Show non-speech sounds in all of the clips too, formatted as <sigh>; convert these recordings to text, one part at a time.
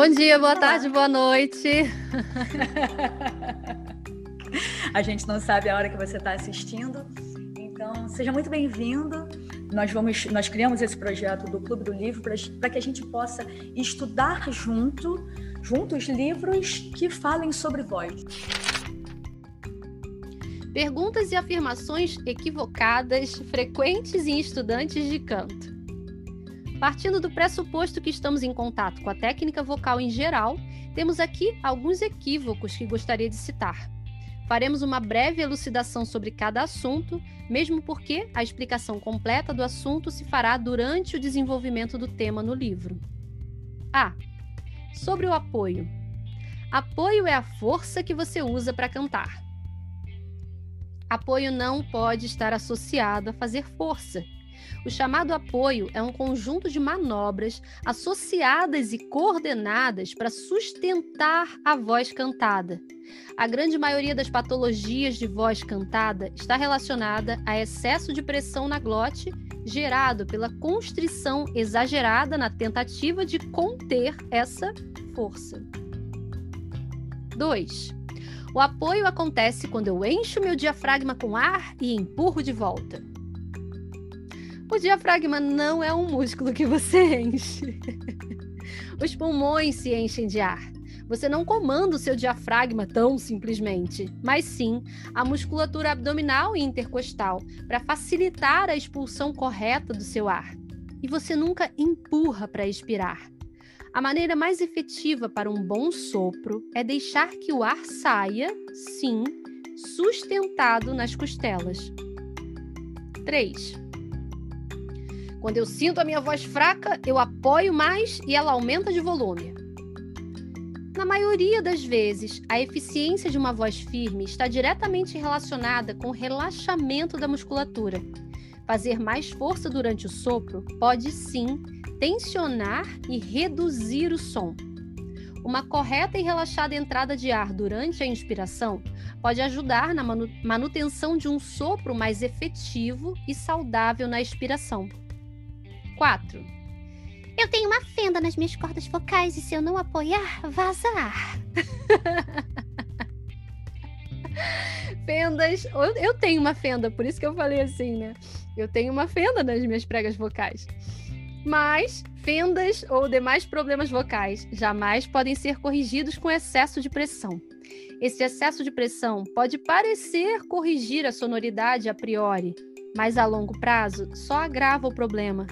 Bom dia, boa tarde, boa noite. <laughs> a gente não sabe a hora que você está assistindo, então seja muito bem-vindo. Nós vamos, nós criamos esse projeto do Clube do Livro para que a gente possa estudar junto, juntos livros que falem sobre voz. Perguntas e afirmações equivocadas frequentes em estudantes de canto. Partindo do pressuposto que estamos em contato com a técnica vocal em geral, temos aqui alguns equívocos que gostaria de citar. Faremos uma breve elucidação sobre cada assunto, mesmo porque a explicação completa do assunto se fará durante o desenvolvimento do tema no livro. A. Sobre o apoio. Apoio é a força que você usa para cantar. Apoio não pode estar associado a fazer força o chamado apoio é um conjunto de manobras associadas e coordenadas para sustentar a voz cantada. A grande maioria das patologias de voz cantada está relacionada a excesso de pressão na glote gerado pela constrição exagerada na tentativa de conter essa força. 2. O apoio acontece quando eu encho meu diafragma com ar e empurro de volta. O diafragma não é um músculo que você <laughs> enche. Os pulmões se enchem de ar. Você não comanda o seu diafragma tão simplesmente, mas sim a musculatura abdominal e intercostal para facilitar a expulsão correta do seu ar. E você nunca empurra para expirar. A maneira mais efetiva para um bom sopro é deixar que o ar saia, sim, sustentado nas costelas. 3. Quando eu sinto a minha voz fraca, eu apoio mais e ela aumenta de volume. Na maioria das vezes, a eficiência de uma voz firme está diretamente relacionada com o relaxamento da musculatura. Fazer mais força durante o sopro pode sim tensionar e reduzir o som. Uma correta e relaxada entrada de ar durante a inspiração pode ajudar na manutenção de um sopro mais efetivo e saudável na expiração. 4. Eu tenho uma fenda nas minhas cordas vocais e se eu não apoiar, vazar. <laughs> Fendas. Eu tenho uma fenda, por isso que eu falei assim, né? Eu tenho uma fenda nas minhas pregas vocais. Mas fendas ou demais problemas vocais jamais podem ser corrigidos com excesso de pressão. Esse excesso de pressão pode parecer corrigir a sonoridade a priori, mas a longo prazo só agrava o problema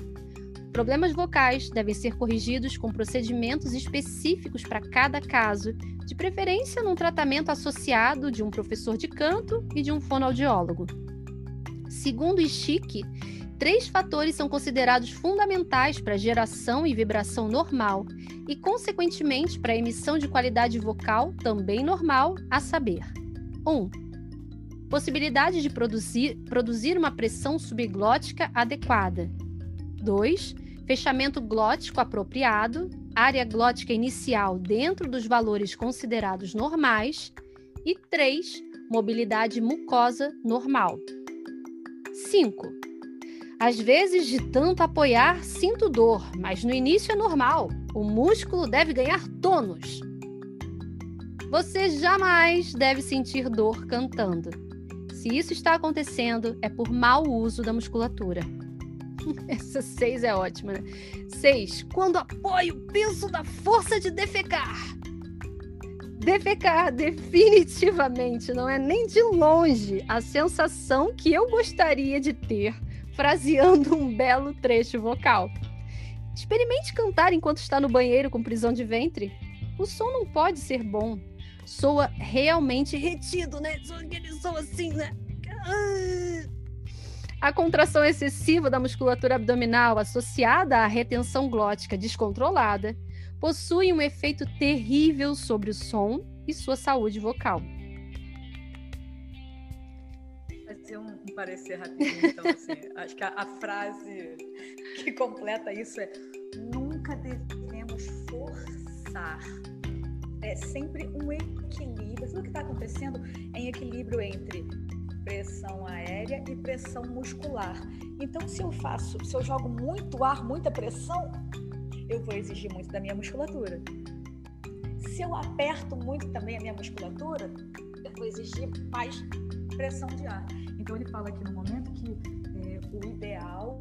Problemas vocais devem ser corrigidos com procedimentos específicos para cada caso, de preferência num tratamento associado de um professor de canto e de um fonoaudiólogo. Segundo Ishiki, três fatores são considerados fundamentais para geração e vibração normal e, consequentemente, para a emissão de qualidade vocal também normal, a saber: 1. Um, possibilidade de produzir, produzir uma pressão subglótica adequada. 2 fechamento glótico apropriado, área glótica inicial dentro dos valores considerados normais e 3. Mobilidade mucosa normal. 5. Às vezes, de tanto apoiar, sinto dor, mas no início é normal. O músculo deve ganhar tônus. Você jamais deve sentir dor cantando. Se isso está acontecendo, é por mau uso da musculatura. <laughs> Essa seis é ótima, né? Seis, quando apoio, penso na força de defecar. Defecar, definitivamente, não é nem de longe a sensação que eu gostaria de ter fraseando um belo trecho vocal. Experimente cantar enquanto está no banheiro com prisão de ventre. O som não pode ser bom. Soa realmente retido, né? Aquele som assim, né? Ah! A contração excessiva da musculatura abdominal associada à retenção glótica descontrolada possui um efeito terrível sobre o som e sua saúde vocal. Fazer um, um parecer rapidinho, então, <laughs> assim, acho que a, a frase que completa isso é: nunca devemos forçar. É sempre um equilíbrio. Tudo que está acontecendo é em equilíbrio entre pressão aérea e pressão muscular. Então, se eu faço, se eu jogo muito ar, muita pressão, eu vou exigir muito da minha musculatura. se eu aperto muito também a minha musculatura, eu vou exigir mais pressão de ar. Então ele fala aqui no momento que é, o ideal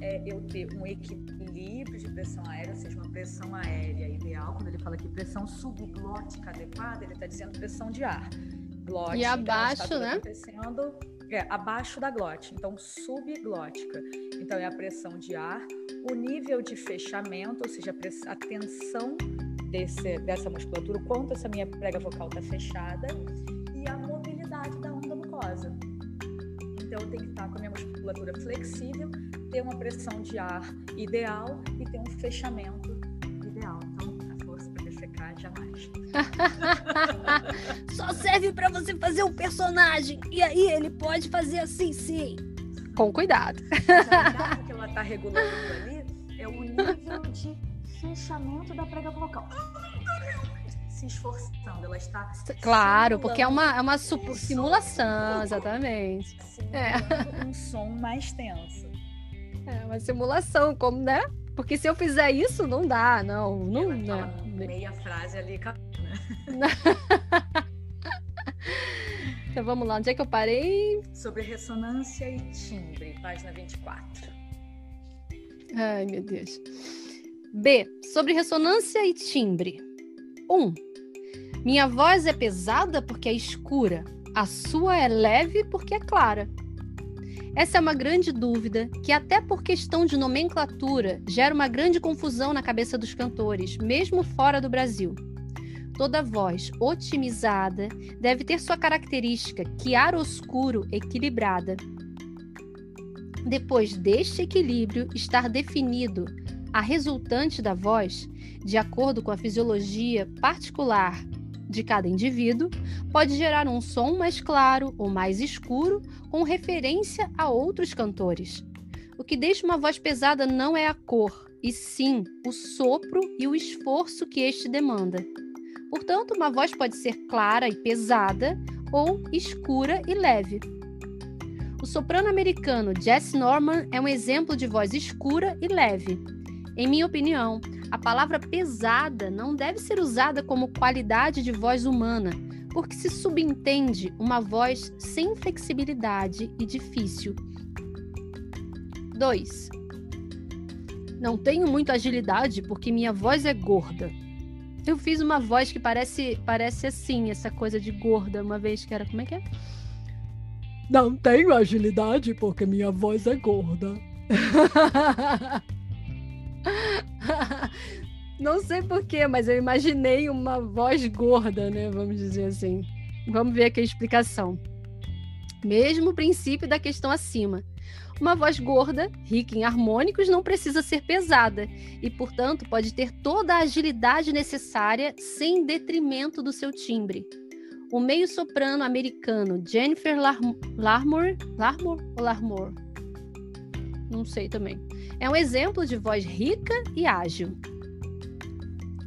é eu ter um equilíbrio de pressão aérea, ou seja, uma pressão aérea ideal. Quando ele fala aqui pressão subglótica adequada, ele está dizendo pressão de ar. Glótica, e abaixo, então, né? Acontecendo, é, abaixo da glote, então subglótica. Então é a pressão de ar, o nível de fechamento, ou seja, a tensão desse, dessa musculatura, o quanto essa minha prega vocal está fechada e a mobilidade da onda mucosa. Então eu tenho que estar com a minha musculatura flexível, ter uma pressão de ar ideal e ter um fechamento <laughs> Só serve para você fazer um personagem e aí ele pode fazer assim, sim. Com cuidado. O que ela está regulando ali é o nível de fechamento da prega vocal. Se esforçando, ela está. Claro, porque é uma, é uma simulação, exatamente. É. Um som mais tenso. É uma simulação, como, né? Porque se eu fizer isso, não dá, não. Não, não. Meia frase ali, né? <laughs> Então vamos lá, onde é que eu parei? Sobre ressonância e timbre, página 24. Ai, meu Deus. B. Sobre ressonância e timbre. 1. Um, minha voz é pesada porque é escura. A sua é leve porque é clara. Essa é uma grande dúvida que, até por questão de nomenclatura, gera uma grande confusão na cabeça dos cantores, mesmo fora do Brasil. Toda voz otimizada deve ter sua característica chiaro-oscuro equilibrada. Depois deste equilíbrio estar definido a resultante da voz, de acordo com a fisiologia particular de cada indivíduo, pode gerar um som mais claro ou mais escuro com referência a outros cantores. O que deixa uma voz pesada não é a cor, e sim o sopro e o esforço que este demanda. Portanto, uma voz pode ser clara e pesada ou escura e leve. O soprano americano Jess Norman é um exemplo de voz escura e leve. Em minha opinião, a palavra pesada não deve ser usada como qualidade de voz humana, porque se subentende uma voz sem flexibilidade e difícil. 2. Não tenho muita agilidade porque minha voz é gorda. Eu fiz uma voz que parece parece assim, essa coisa de gorda, uma vez que era como é que é? Não tenho agilidade porque minha voz é gorda. <laughs> Não sei porquê, mas eu imaginei uma voz gorda, né? Vamos dizer assim. Vamos ver aqui a explicação. Mesmo princípio da questão acima. Uma voz gorda, rica em harmônicos, não precisa ser pesada e, portanto, pode ter toda a agilidade necessária sem detrimento do seu timbre. O meio-soprano americano Jennifer Larmore, Larmore ou Larmore? Não sei também é um exemplo de voz rica e ágil.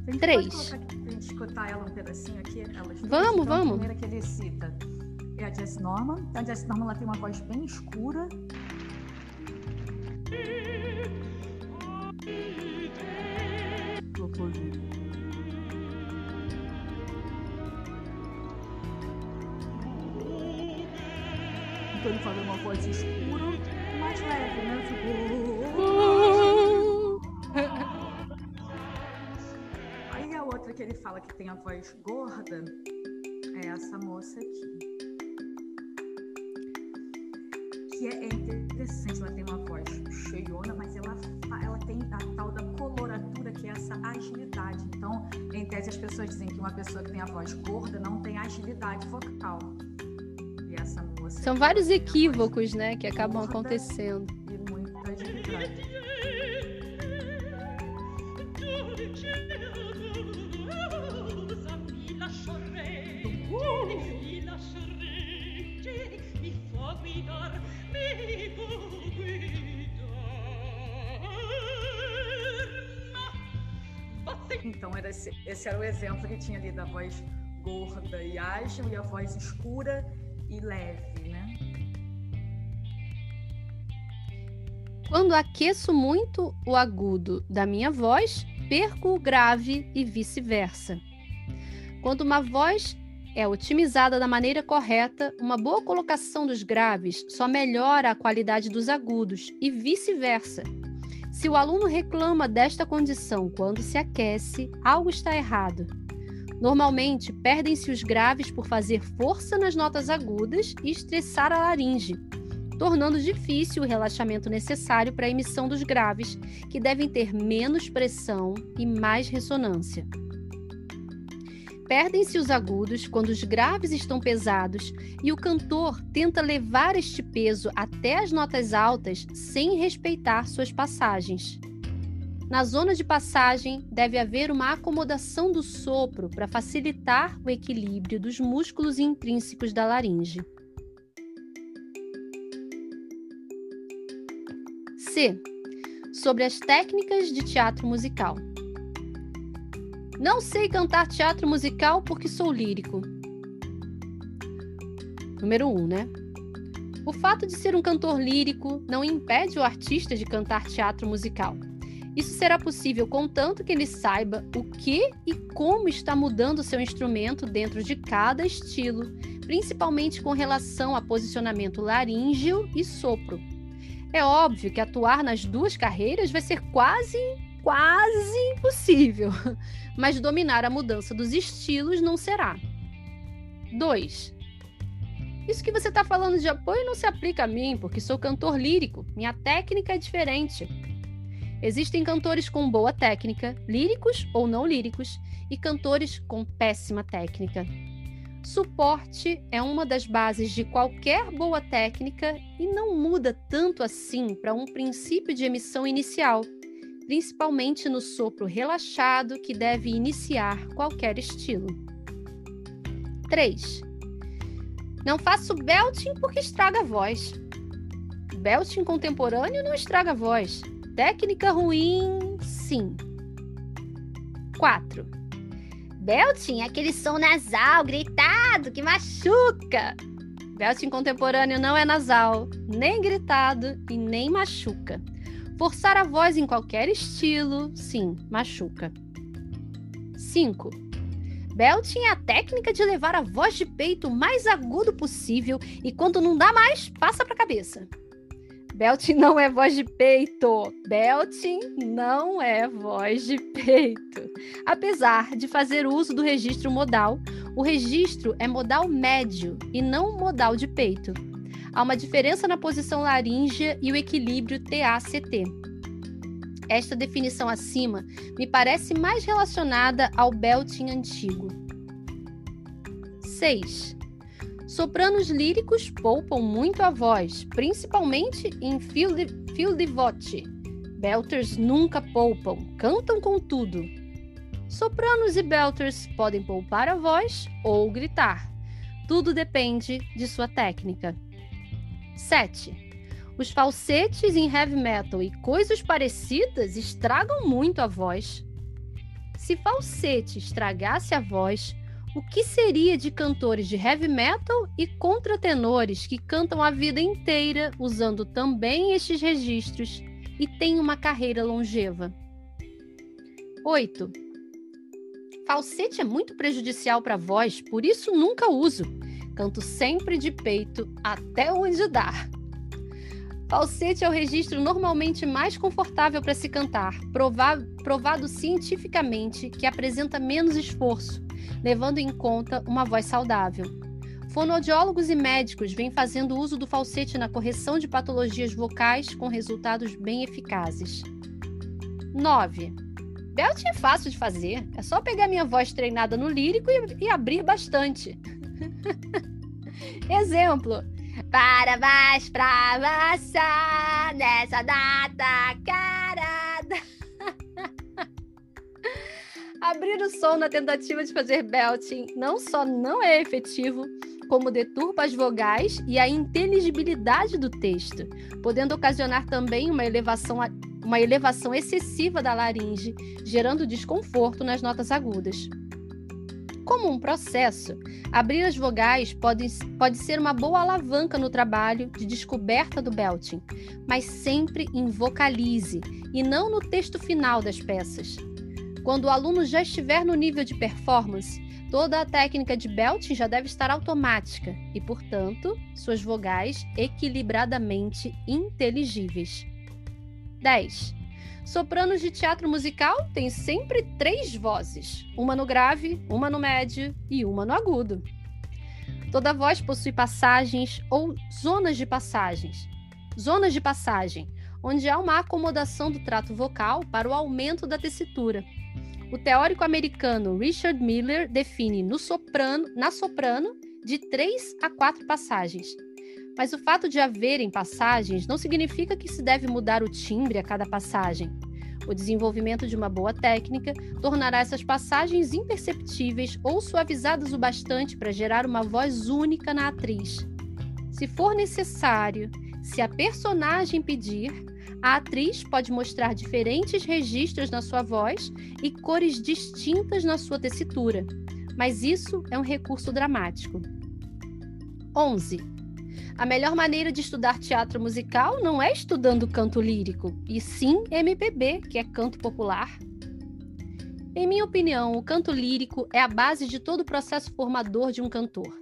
Tem três. Pra gente escutar ela um pedacinho aqui? Elas vamos, vamos. A primeira que ele cita é a Jess Norman. A Jess Norman ela tem uma voz bem escura. Então ele fala uma voz escura, que ele fala que tem a voz gorda é essa moça aqui. Que é, é interessante, ela tem uma voz cheiona, mas ela, ela tem a tal da coloratura, que é essa agilidade. Então, em tese, as pessoas dizem que uma pessoa que tem a voz gorda não tem agilidade vocal. E essa moça. São vários equívocos, né, que acabam acontecendo. Então, era esse, esse era o exemplo que tinha ali da voz gorda e ágil e a voz escura e leve, né? Quando aqueço muito o agudo da minha voz, perco o grave e vice-versa. Quando uma voz é otimizada da maneira correta, uma boa colocação dos graves só melhora a qualidade dos agudos e vice-versa. Se o aluno reclama desta condição quando se aquece, algo está errado. Normalmente, perdem-se os graves por fazer força nas notas agudas e estressar a laringe, tornando difícil o relaxamento necessário para a emissão dos graves, que devem ter menos pressão e mais ressonância. Perdem-se os agudos quando os graves estão pesados e o cantor tenta levar este peso até as notas altas sem respeitar suas passagens. Na zona de passagem, deve haver uma acomodação do sopro para facilitar o equilíbrio dos músculos intrínsecos da laringe. C. Sobre as técnicas de teatro musical. Não sei cantar teatro musical porque sou lírico. Número 1, um, né? O fato de ser um cantor lírico não impede o artista de cantar teatro musical. Isso será possível contanto que ele saiba o que e como está mudando seu instrumento dentro de cada estilo, principalmente com relação a posicionamento laríngeo e sopro. É óbvio que atuar nas duas carreiras vai ser quase quase impossível, <laughs> mas dominar a mudança dos estilos não será. 2. Isso que você está falando de apoio não se aplica a mim, porque sou cantor lírico. Minha técnica é diferente. Existem cantores com boa técnica, líricos ou não líricos, e cantores com péssima técnica. Suporte é uma das bases de qualquer boa técnica e não muda tanto assim para um princípio de emissão inicial, principalmente no sopro relaxado que deve iniciar qualquer estilo. 3. Não faço belting porque estraga a voz. Belting contemporâneo não estraga a voz. Técnica ruim, sim. 4. Belting é aquele som nasal, gritado, que machuca. Belting contemporâneo não é nasal, nem gritado e nem machuca. Forçar a voz em qualquer estilo, sim, machuca. 5. Belting é a técnica de levar a voz de peito o mais agudo possível e quando não dá mais, passa para a cabeça. Belting não é voz de peito. Belting não é voz de peito. Apesar de fazer uso do registro modal, o registro é modal médio e não modal de peito há uma diferença na posição laríngea e o equilíbrio TACT. Esta definição acima me parece mais relacionada ao belting antigo. 6. Sopranos líricos poupam muito a voz, principalmente em fil de, fil de voce. Belters nunca poupam, cantam com tudo. Sopranos e belters podem poupar a voz ou gritar. Tudo depende de sua técnica. 7. Os falsetes em heavy metal e coisas parecidas estragam muito a voz. Se falsete estragasse a voz, o que seria de cantores de heavy metal e contratenores que cantam a vida inteira usando também estes registros e têm uma carreira longeva? 8. Falsete é muito prejudicial para a voz, por isso nunca uso. Canto sempre de peito até onde dá. Falsete é o registro normalmente mais confortável para se cantar, provado, provado cientificamente que apresenta menos esforço, levando em conta uma voz saudável. Fonoaudiólogos e médicos vêm fazendo uso do falsete na correção de patologias vocais com resultados bem eficazes. 9. Belt é fácil de fazer, é só pegar minha voz treinada no lírico e, e abrir bastante. <laughs> Exemplo. Para baixo, pra baixar, nessa data carada. <laughs> Abrir o som na tentativa de fazer belting não só não é efetivo, como deturpa as vogais e a inteligibilidade do texto, podendo ocasionar também uma elevação, uma elevação excessiva da laringe, gerando desconforto nas notas agudas. Como um processo, abrir as vogais pode, pode ser uma boa alavanca no trabalho de descoberta do belting, mas sempre em vocalize e não no texto final das peças. Quando o aluno já estiver no nível de performance, toda a técnica de belting já deve estar automática e, portanto, suas vogais equilibradamente inteligíveis. 10. Sopranos de teatro musical têm sempre três vozes: uma no grave, uma no médio e uma no agudo. Toda voz possui passagens ou zonas de passagens. Zonas de passagem, onde há uma acomodação do trato vocal para o aumento da tessitura. O teórico americano Richard Miller define no soprano, na soprano de três a quatro passagens. Mas o fato de haverem passagens não significa que se deve mudar o timbre a cada passagem. O desenvolvimento de uma boa técnica tornará essas passagens imperceptíveis ou suavizadas o bastante para gerar uma voz única na atriz. Se for necessário, se a personagem pedir, a atriz pode mostrar diferentes registros na sua voz e cores distintas na sua tessitura, mas isso é um recurso dramático. 11. A melhor maneira de estudar teatro musical não é estudando canto lírico, e sim MPB, que é canto popular. Em minha opinião, o canto lírico é a base de todo o processo formador de um cantor,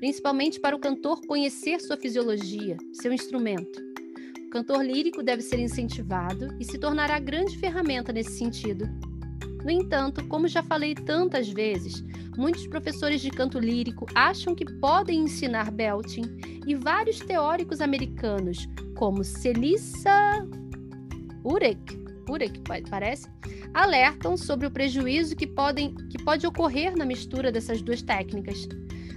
principalmente para o cantor conhecer sua fisiologia, seu instrumento. O cantor lírico deve ser incentivado e se tornará grande ferramenta nesse sentido. No entanto, como já falei tantas vezes, muitos professores de canto lírico acham que podem ensinar belting e vários teóricos americanos, como Celissa Urek, Urek parece, alertam sobre o prejuízo que, podem, que pode ocorrer na mistura dessas duas técnicas.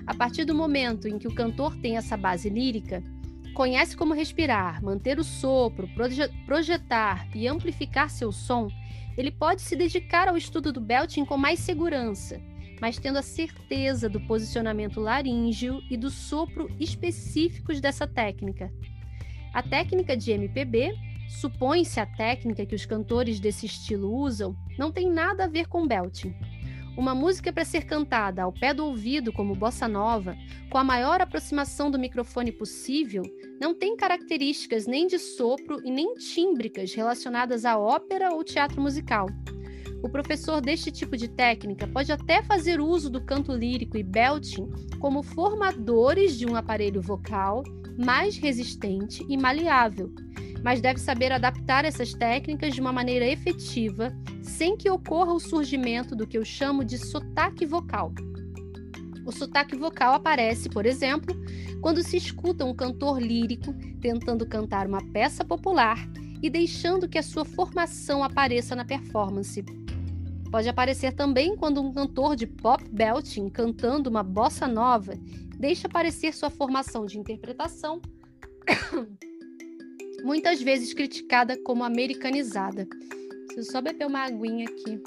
A partir do momento em que o cantor tem essa base lírica, conhece como respirar, manter o sopro, projetar e amplificar seu som, ele pode se dedicar ao estudo do belting com mais segurança, mas tendo a certeza do posicionamento laríngeo e do sopro específicos dessa técnica. A técnica de MPB, supõe-se a técnica que os cantores desse estilo usam, não tem nada a ver com belting. Uma música para ser cantada ao pé do ouvido, como bossa nova, com a maior aproximação do microfone possível, não tem características nem de sopro e nem tímbricas relacionadas à ópera ou teatro musical. O professor deste tipo de técnica pode até fazer uso do canto lírico e belting como formadores de um aparelho vocal mais resistente e maleável, mas deve saber adaptar essas técnicas de uma maneira efetiva, sem que ocorra o surgimento do que eu chamo de sotaque vocal. O sotaque vocal aparece, por exemplo, quando se escuta um cantor lírico tentando cantar uma peça popular e deixando que a sua formação apareça na performance. Pode aparecer também quando um cantor de pop belting cantando uma bossa nova deixa aparecer sua formação de interpretação muitas vezes criticada como americanizada. Preciso só beber uma aguinha aqui.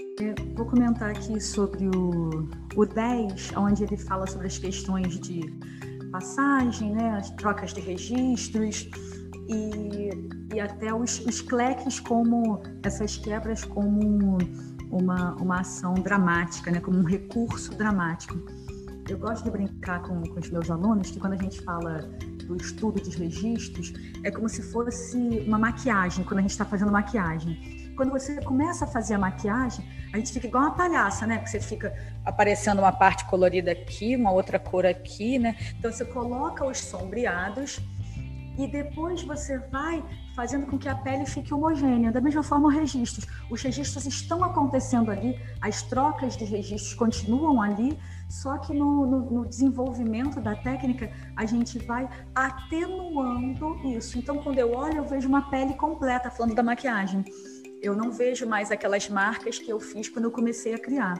vou comentar aqui sobre o, o 10, onde ele fala sobre as questões de passagem, né, as trocas de registros e, e até os, os cleques como essas quebras como uma, uma ação dramática, né, como um recurso dramático. Eu gosto de brincar com, com os meus alunos que quando a gente fala do estudo dos registros, é como se fosse uma maquiagem, quando a gente está fazendo maquiagem. Quando você começa a fazer a maquiagem, a gente fica igual uma palhaça, né? Porque você fica aparecendo uma parte colorida aqui, uma outra cor aqui, né? Então você coloca os sombreados e depois você vai fazendo com que a pele fique homogênea. Da mesma forma, os registros. Os registros estão acontecendo ali, as trocas de registros continuam ali, só que no, no, no, desenvolvimento da técnica, a gente vai atenuando isso. Então, quando eu olho, eu vejo uma pele completa, falando da maquiagem. Eu não vejo mais aquelas marcas que eu fiz quando eu comecei a criar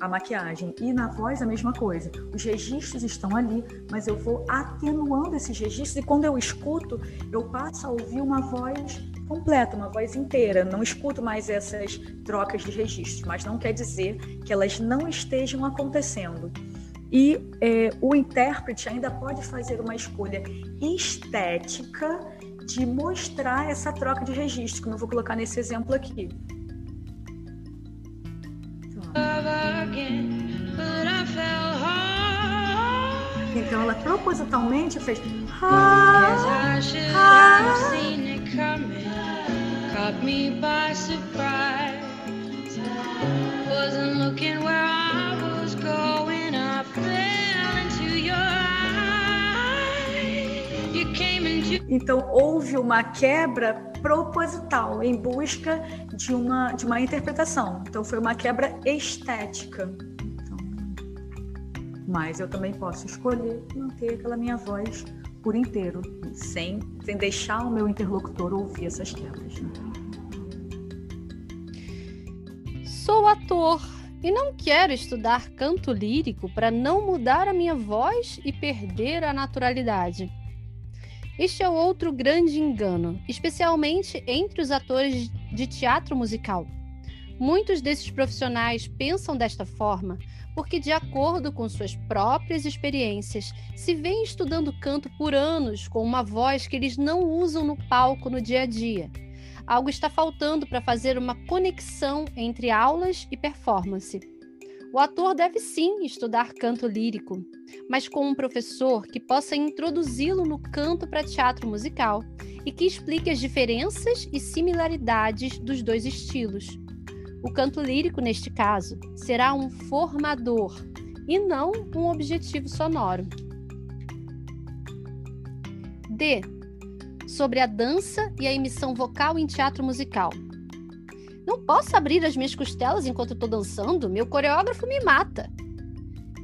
a maquiagem. E na voz a mesma coisa. Os registros estão ali, mas eu vou atenuando esses registros e quando eu escuto, eu passo a ouvir uma voz completa, uma voz inteira. Não escuto mais essas trocas de registros, mas não quer dizer que elas não estejam acontecendo. E é, o intérprete ainda pode fazer uma escolha estética de mostrar essa troca de registros, como eu vou colocar nesse exemplo aqui. Então ela propositalmente fez. Ah, ah, caught me by surprise. looking where Então houve uma quebra proposital em busca de uma de uma interpretação. Então foi uma quebra estética. Então, mas eu também posso escolher manter aquela minha voz por inteiro, sem, sem deixar o meu interlocutor ouvir essas quebras. Né? Sou ator e não quero estudar canto lírico para não mudar a minha voz e perder a naturalidade. Este é outro grande engano, especialmente entre os atores de teatro musical. Muitos desses profissionais pensam desta forma porque, de acordo com suas próprias experiências, se vêm estudando canto por anos com uma voz que eles não usam no palco no dia a dia. Algo está faltando para fazer uma conexão entre aulas e performance. O ator deve sim estudar canto lírico, mas com um professor que possa introduzi-lo no canto para teatro musical e que explique as diferenças e similaridades dos dois estilos. O canto lírico, neste caso, será um formador e não um objetivo sonoro. D. Sobre a dança e a emissão vocal em teatro musical. Não posso abrir as minhas costelas enquanto estou dançando, meu coreógrafo me mata.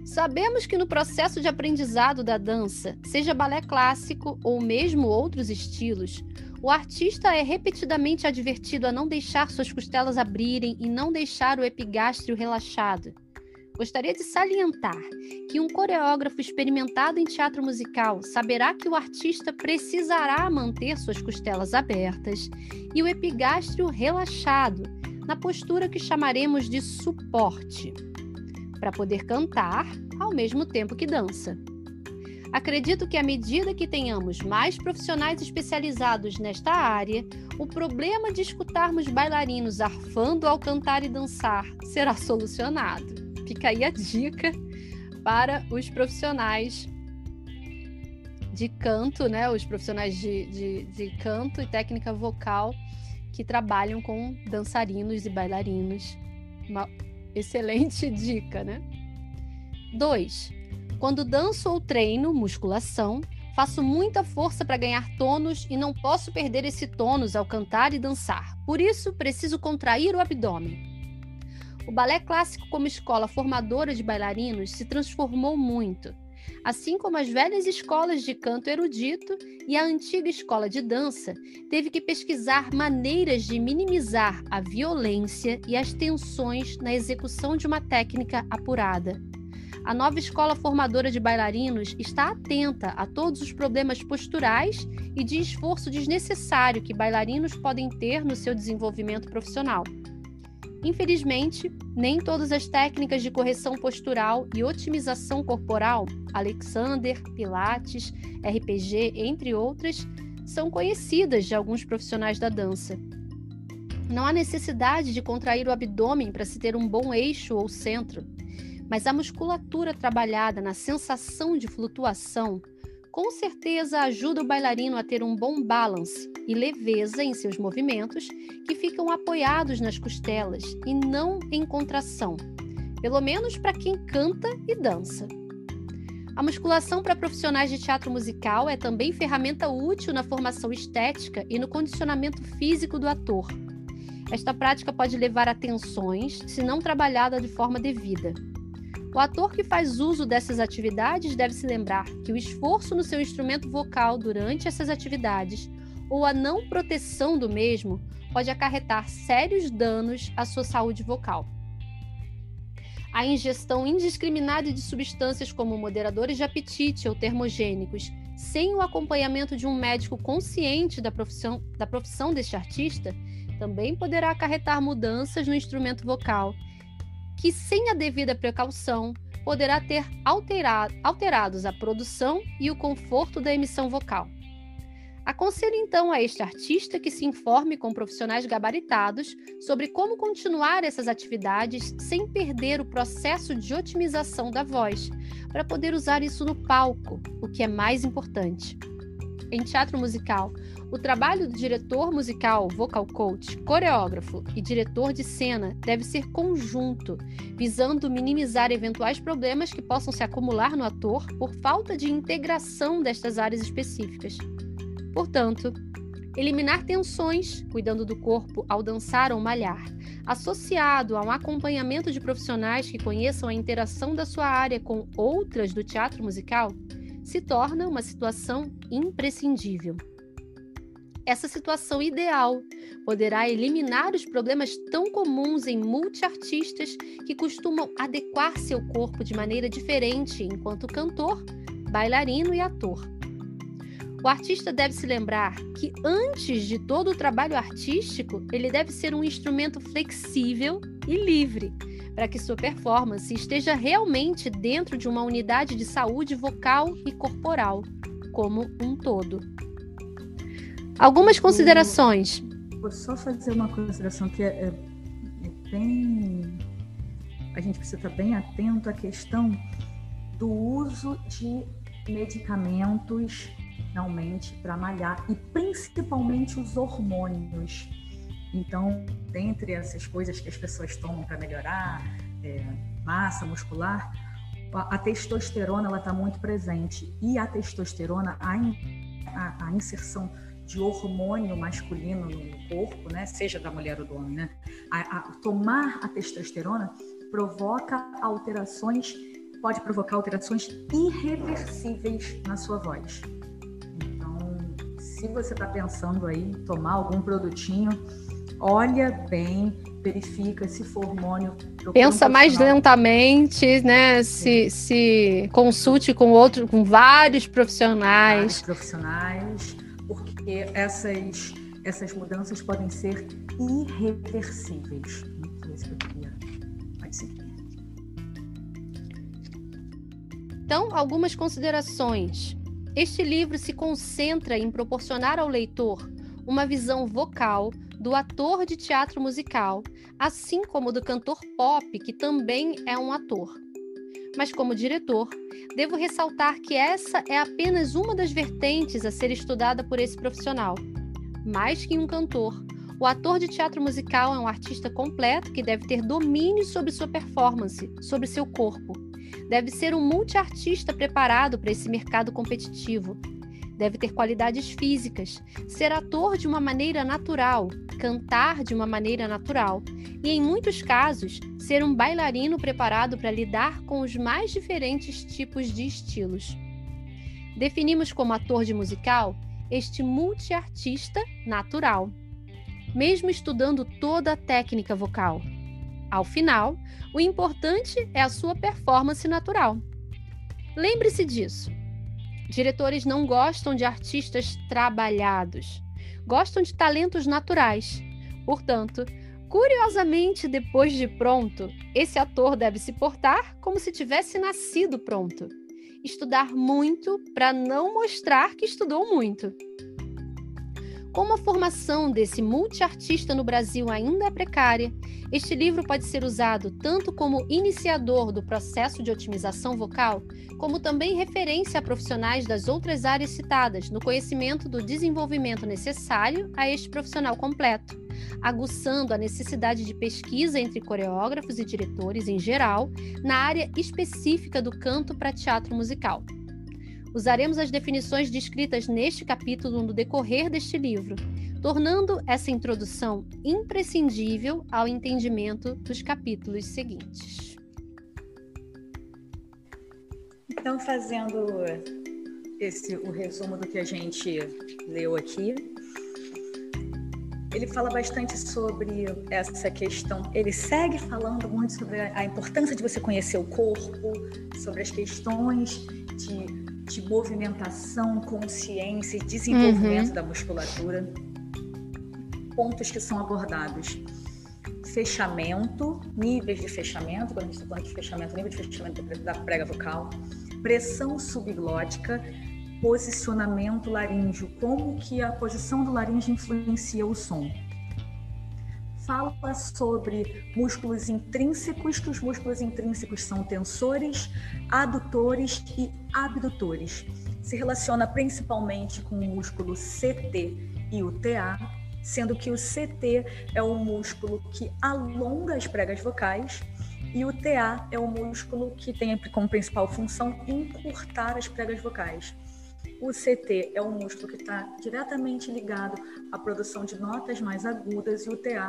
Sabemos que no processo de aprendizado da dança, seja balé clássico ou mesmo outros estilos, o artista é repetidamente advertido a não deixar suas costelas abrirem e não deixar o epigástrio relaxado. Gostaria de salientar que um coreógrafo experimentado em teatro musical saberá que o artista precisará manter suas costelas abertas e o epigástrio relaxado, na postura que chamaremos de suporte, para poder cantar ao mesmo tempo que dança. Acredito que à medida que tenhamos mais profissionais especializados nesta área, o problema de escutarmos bailarinos arfando ao cantar e dançar será solucionado. Fica aí a dica para os profissionais de canto, né? Os profissionais de, de, de canto e técnica vocal que trabalham com dançarinos e bailarinos. Uma excelente <laughs> dica, né? 2. Quando danço ou treino musculação, faço muita força para ganhar tônus e não posso perder esse tônus ao cantar e dançar. Por isso, preciso contrair o abdômen. O balé clássico, como escola formadora de bailarinos, se transformou muito, assim como as velhas escolas de canto erudito e a antiga escola de dança, teve que pesquisar maneiras de minimizar a violência e as tensões na execução de uma técnica apurada. A nova escola formadora de bailarinos está atenta a todos os problemas posturais e de esforço desnecessário que bailarinos podem ter no seu desenvolvimento profissional. Infelizmente, nem todas as técnicas de correção postural e otimização corporal, Alexander, Pilates, RPG, entre outras, são conhecidas de alguns profissionais da dança. Não há necessidade de contrair o abdômen para se ter um bom eixo ou centro mas a musculatura trabalhada na sensação de flutuação com certeza ajuda o bailarino a ter um bom balance e leveza em seus movimentos que ficam apoiados nas costelas e não em contração, pelo menos para quem canta e dança. A musculação para profissionais de teatro musical é também ferramenta útil na formação estética e no condicionamento físico do ator. Esta prática pode levar a tensões se não trabalhada de forma devida. O ator que faz uso dessas atividades deve se lembrar que o esforço no seu instrumento vocal durante essas atividades ou a não proteção do mesmo pode acarretar sérios danos à sua saúde vocal. A ingestão indiscriminada de substâncias como moderadores de apetite ou termogênicos, sem o acompanhamento de um médico consciente da profissão, da profissão deste artista, também poderá acarretar mudanças no instrumento vocal que, sem a devida precaução, poderá ter alterado, alterados a produção e o conforto da emissão vocal. Aconselho então a este artista que se informe com profissionais gabaritados sobre como continuar essas atividades sem perder o processo de otimização da voz, para poder usar isso no palco, o que é mais importante. Em teatro musical, o trabalho do diretor musical, vocal coach, coreógrafo e diretor de cena deve ser conjunto, visando minimizar eventuais problemas que possam se acumular no ator por falta de integração destas áreas específicas. Portanto, eliminar tensões, cuidando do corpo ao dançar ou malhar, associado a um acompanhamento de profissionais que conheçam a interação da sua área com outras do teatro musical, se torna uma situação imprescindível. Essa situação ideal poderá eliminar os problemas tão comuns em multiartistas que costumam adequar seu corpo de maneira diferente enquanto cantor, bailarino e ator. O artista deve se lembrar que, antes de todo o trabalho artístico, ele deve ser um instrumento flexível e livre, para que sua performance esteja realmente dentro de uma unidade de saúde vocal e corporal, como um todo. Algumas considerações. Vou só fazer uma consideração que é, é, é bem. A gente precisa estar bem atento à questão do uso de medicamentos realmente para malhar e principalmente os hormônios. Então, dentre essas coisas que as pessoas tomam para melhorar é, massa muscular, a, a testosterona ela está muito presente. E a testosterona, a, a, a, inserção de hormônio masculino no corpo, né, seja da mulher ou do homem, né, a, tomar a testosterona provoca alterações, pode provocar alterações irreversíveis na sua voz. Se você está pensando aí tomar algum produtinho, olha bem, verifica se for hormônio. Pensa mais lentamente, né? Se, se consulte com outro, com vários profissionais. Vários profissionais, porque essas, essas mudanças podem ser irreversíveis. Então, algumas considerações. Este livro se concentra em proporcionar ao leitor uma visão vocal do ator de teatro musical, assim como do cantor pop, que também é um ator. Mas, como diretor, devo ressaltar que essa é apenas uma das vertentes a ser estudada por esse profissional. Mais que um cantor, o ator de teatro musical é um artista completo que deve ter domínio sobre sua performance, sobre seu corpo, Deve ser um multiartista preparado para esse mercado competitivo. Deve ter qualidades físicas, ser ator de uma maneira natural, cantar de uma maneira natural e, em muitos casos, ser um bailarino preparado para lidar com os mais diferentes tipos de estilos. Definimos como ator de musical este multiartista natural, mesmo estudando toda a técnica vocal. Ao final, o importante é a sua performance natural. Lembre-se disso. Diretores não gostam de artistas trabalhados, gostam de talentos naturais. Portanto, curiosamente, depois de pronto, esse ator deve se portar como se tivesse nascido pronto. Estudar muito para não mostrar que estudou muito. Como a formação desse multiartista no Brasil ainda é precária, este livro pode ser usado tanto como iniciador do processo de otimização vocal, como também referência a profissionais das outras áreas citadas no conhecimento do desenvolvimento necessário a este profissional completo, aguçando a necessidade de pesquisa entre coreógrafos e diretores em geral na área específica do canto para teatro musical. Usaremos as definições descritas neste capítulo no decorrer deste livro, tornando essa introdução imprescindível ao entendimento dos capítulos seguintes. Então, fazendo esse o resumo do que a gente leu aqui, ele fala bastante sobre essa questão. Ele segue falando muito sobre a importância de você conhecer o corpo, sobre as questões de de movimentação, consciência e desenvolvimento uhum. da musculatura. Pontos que são abordados. Fechamento, níveis de fechamento, quando a gente está falando de fechamento, nível de fechamento da prega vocal, pressão subglótica, posicionamento laríngeo, como que a posição do laríngeo influencia o som fala sobre músculos intrínsecos, que os músculos intrínsecos são tensores, adutores e abdutores. se relaciona principalmente com o músculo CT e o TA, sendo que o CT é o músculo que alonga as pregas vocais e o TA é o músculo que tem como principal função encurtar as pregas vocais. O CT é o músculo que está diretamente ligado à produção de notas mais agudas e o TA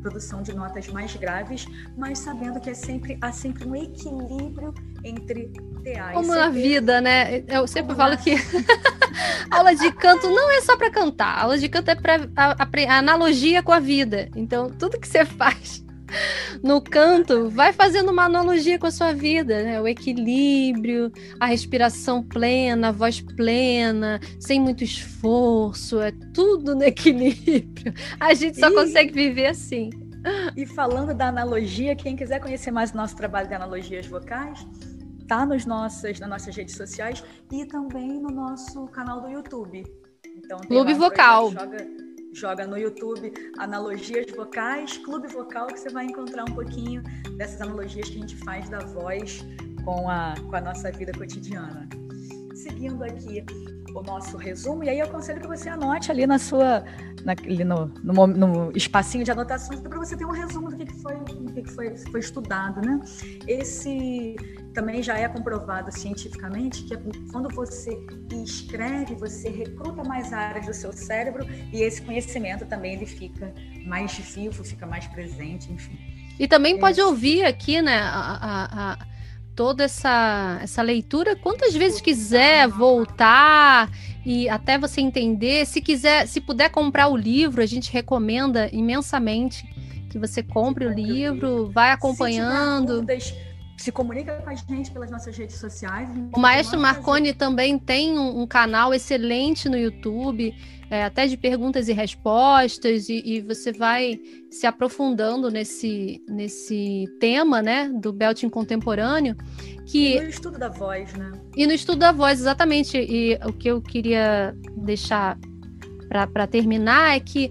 produção de notas mais graves, mas sabendo que é sempre, há sempre um equilíbrio entre TA Como na vida, né? Eu sempre falo que <laughs> aula de canto não é só para cantar, aula de canto é para analogia com a vida. Então, tudo que você faz no canto, vai fazendo uma analogia com a sua vida, né? O equilíbrio, a respiração plena, a voz plena, sem muito esforço, é tudo no <laughs> equilíbrio. A gente só e... consegue viver assim. E falando da analogia, quem quiser conhecer mais o nosso trabalho de analogias vocais, tá nos nossas, nas nossas redes sociais e também no nosso canal do YouTube. Então, Clube Vocal. Joga joga no YouTube analogias vocais, clube vocal, que você vai encontrar um pouquinho dessas analogias que a gente faz da voz com a, com a nossa vida cotidiana. Seguindo aqui o nosso resumo, e aí eu aconselho que você anote ali na sua, na, ali no, no, no, espacinho de anotações para você ter um resumo do que, que foi, do que, que foi, foi estudado, né? Esse também já é comprovado cientificamente que quando você escreve, você recruta mais áreas do seu cérebro e esse conhecimento também ele fica mais vivo, fica mais presente, enfim. E também pode ouvir aqui, né, a, a, a, toda essa, essa leitura quantas vezes quiser voltar e até você entender. Se quiser, se puder comprar o livro, a gente recomenda imensamente que você compre o livro, vai acompanhando. Se se comunica com a gente pelas nossas redes sociais. O Maestro Marconi também tem um, um, canal excelente no YouTube, é, até de perguntas e respostas, e, e, você vai se aprofundando nesse, nesse tema, né, do belting contemporâneo. Que... E no estudo da voz, né? E no estudo da voz, exatamente. E o que eu queria deixar para terminar é que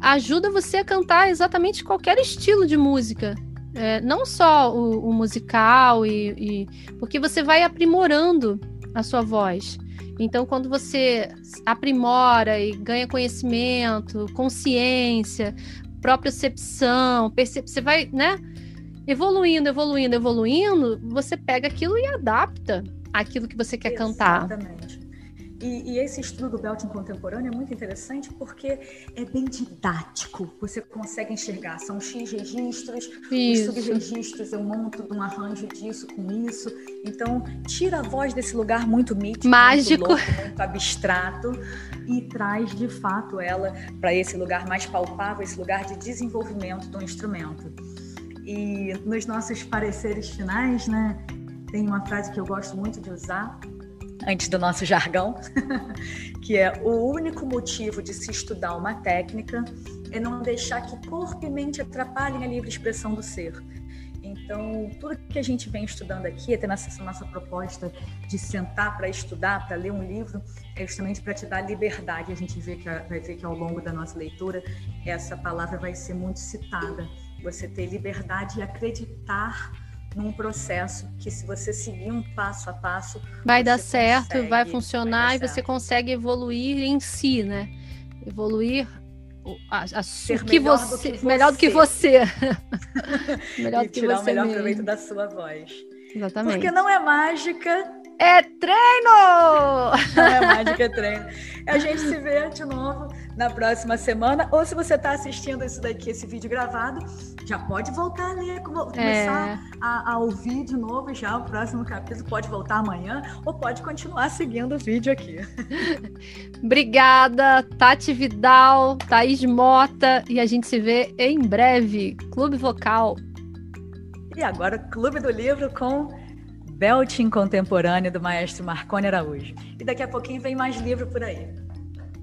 ajuda você a cantar exatamente qualquer estilo de música. É, não só o, o musical, e, e, porque você vai aprimorando a sua voz. Então, quando você aprimora e ganha conhecimento, consciência, propriocepção, percep... você vai, né? Evoluindo, evoluindo, evoluindo, você pega aquilo e adapta aquilo que você quer Exatamente. cantar. E, e, esse estudo do belting contemporâneo é muito interessante porque é bem didático. Você consegue enxergar, são X registros, isso. os subregistros, eu monto um arranjo disso com isso. Então, tira a voz desse lugar muito mítico, mágico, muito, louco, muito abstrato e traz de fato ela para esse lugar mais palpável, esse lugar de desenvolvimento do instrumento. E nos nossos pareceres finais, né, tem uma frase que eu gosto muito de usar, antes do nosso jargão, <laughs> que é o único motivo de se estudar uma técnica é não deixar que corpo e mente atrapalhem a livre expressão do ser. Então, tudo que a gente vem estudando aqui, até nessa nossa proposta de sentar para estudar, para ler um livro, é justamente para te dar liberdade. A gente vê que, vai ver que ao longo da nossa leitura, essa palavra vai ser muito citada. Você ter liberdade e acreditar num processo que se você seguir um passo a passo vai dar certo, vai funcionar vai e você consegue evoluir em si, né? Evoluir a, a Ser que melhor você, do que melhor do que você, <laughs> <laughs> melhor e do que tirar você o melhor mesmo. proveito da sua voz. Exatamente. Porque não é mágica, é treino! Não é <laughs> mágica, é treino. A gente se vê de novo na próxima semana. Ou se você está assistindo isso daqui, esse vídeo gravado, já pode voltar a ler, começar é. a, a, ouvir de novo já o próximo capítulo. Pode voltar amanhã ou pode continuar seguindo o vídeo aqui. <laughs> Obrigada, Tati Vidal, Thaís Mota, e a gente se vê em breve. Clube Vocal. E agora, Clube do Livro com Belting Contemporâneo do maestro Marconi Araújo. E daqui a pouquinho vem mais livro por aí.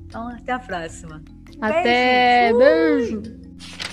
Então, até a próxima. Até. Beijo. Beijo.